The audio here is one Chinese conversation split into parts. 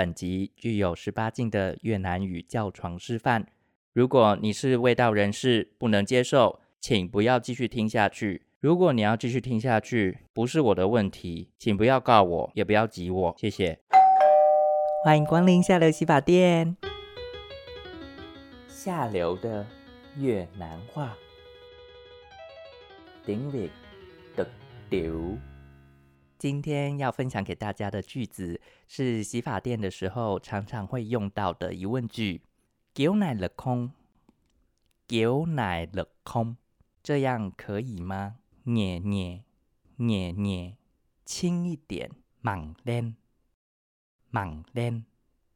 本集具有十八禁的越南语教床示范。如果你是味道人士，不能接受，请不要继续听下去。如果你要继续听下去，不是我的问题，请不要告我，也不要挤我，谢谢。欢迎光临下流洗发店。下流的越南话，顶力的丢。今天要分享给大家的句子是洗发店的时候常常会用到的疑问句。牛奶了空，牛奶了空，这样可以吗？捏捏捏捏，轻一点，猛练，猛练，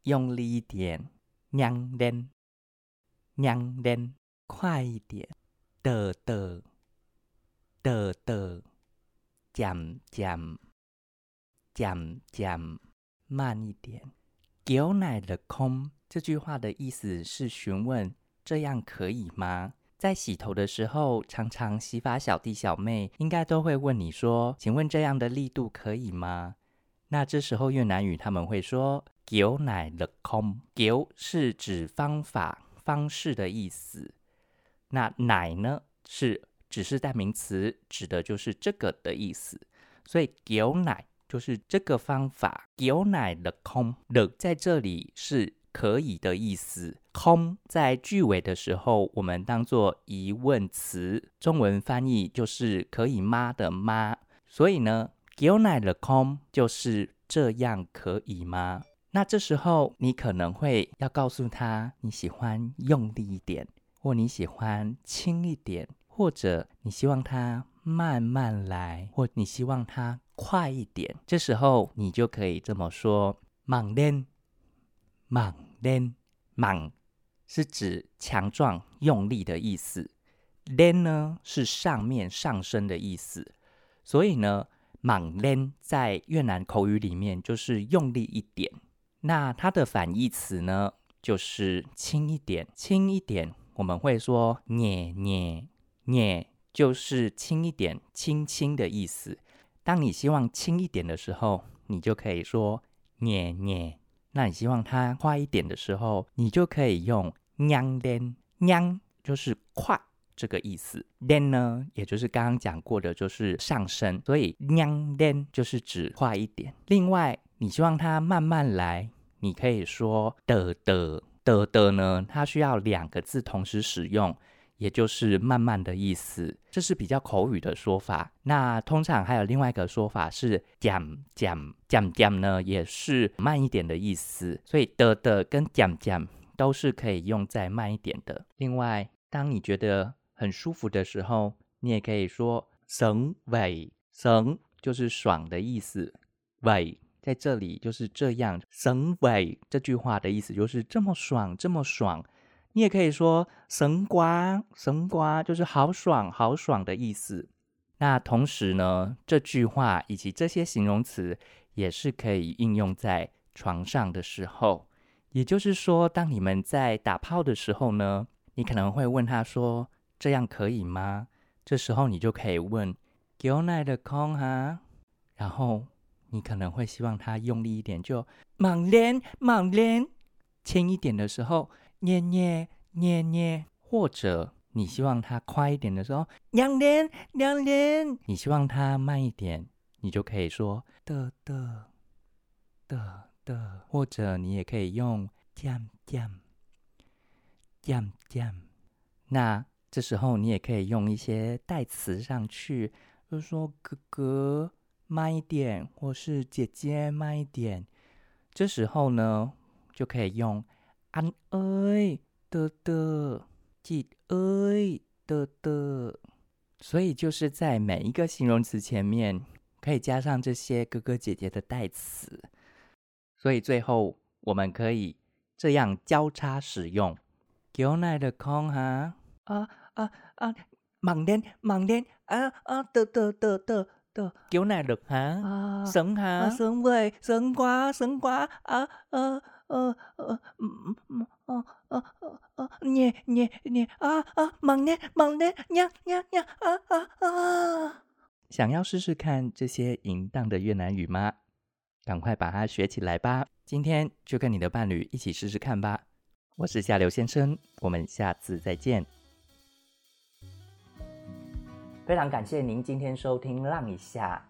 用力一点，娘练，娘练，快一点，得得得得，渐渐渐渐，慢一点，牛奶了空。这句话的意思是询问：这样可以吗？在洗头的时候，常常洗发小弟小妹应该都会问你说：“请问这样的力度可以吗？”那这时候越南语他们会说“牛奶了空”，“牛”是指方法、方式的意思，那“奶”呢是只是代名词，指的就是这个的意思，所以“牛奶”就是这个方法，“牛奶的空”的在这里是。可以的意思，空在句尾的时候，我们当做疑问词，中文翻译就是可以吗的吗？所以呢，牛奶的空就是这样可以吗？那这时候你可能会要告诉他，你喜欢用力一点，或你喜欢轻一点，或者你希望他慢慢来，或你希望他快一点。这时候你就可以这么说：猛练，猛。练猛是指强壮、用力的意思。练呢是上面、上升的意思。所以呢，猛练在越南口语里面就是用力一点。那它的反义词呢，就是轻一点。轻一点，我们会说捏捏捏，就是轻一点、轻轻的意思。当你希望轻一点的时候，你就可以说捏捏。那你希望它快一点的时候，你就可以用“娘连”，“娘”就是快这个意思，“连”呢，也就是刚刚讲过的，就是上升，所以“娘连”就是指快一点。另外，你希望它慢慢来，你可以说“的的的的”呢，它需要两个字同时使用。也就是慢慢的意思，这是比较口语的说法。那通常还有另外一个说法是讲讲讲讲呢，也是慢一点的意思。所以的的跟讲讲都是可以用在慢一点的。另外，当你觉得很舒服的时候，你也可以说省尾省就是爽的意思，尾在这里就是这样。省尾这句话的意思就是这么爽，这么爽。你也可以说“神瓜”，“神瓜”就是好爽、好爽的意思。那同时呢，这句话以及这些形容词也是可以应用在床上的时候。也就是说，当你们在打炮的时候呢，你可能会问他说：“这样可以吗？”这时候你就可以问“牛奶的空哈”，然后你可能会希望他用力一点，就“猛连猛连”，轻一点的时候。捏捏捏捏，或者你希望它快一点的时候，两连两连。你希望它慢一点，你就可以说的的的的，或者你也可以用降降降降。那这时候你也可以用一些代词上去，就是说哥哥慢一点，或是姐姐慢一点。这时候呢，就可以用。安哎的的，记哎的的，所以就是在每一个形容词前面可以加上这些哥哥姐姐的代词，所以最后我们可以这样交叉使用。牛奶的空哈啊啊啊，猛点猛点啊啊的的的的的，牛奶的哈啊，生哈生味生瓜生瓜啊啊。呃呃捏捏捏啊啊猛捏猛捏呀呀呀啊啊啊！想要试试看这些淫荡的越南语吗？赶快把它学起来吧！今天就跟你的伴侣一起试试看吧。我是夏流先生，我们下次再见。非常感谢您今天收听《浪一下》。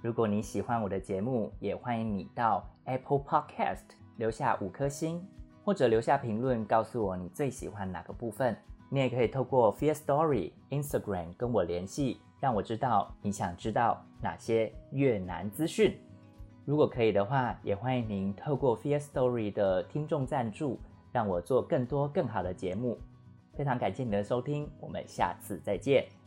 如果你喜欢我的节目，也欢迎你到 Apple Podcast 留下五颗星，或者留下评论，告诉我你最喜欢哪个部分。你也可以透过 Fear Story Instagram 跟我联系，让我知道你想知道哪些越南资讯。如果可以的话，也欢迎您透过 Fear Story 的听众赞助，让我做更多更好的节目。非常感谢你的收听，我们下次再见。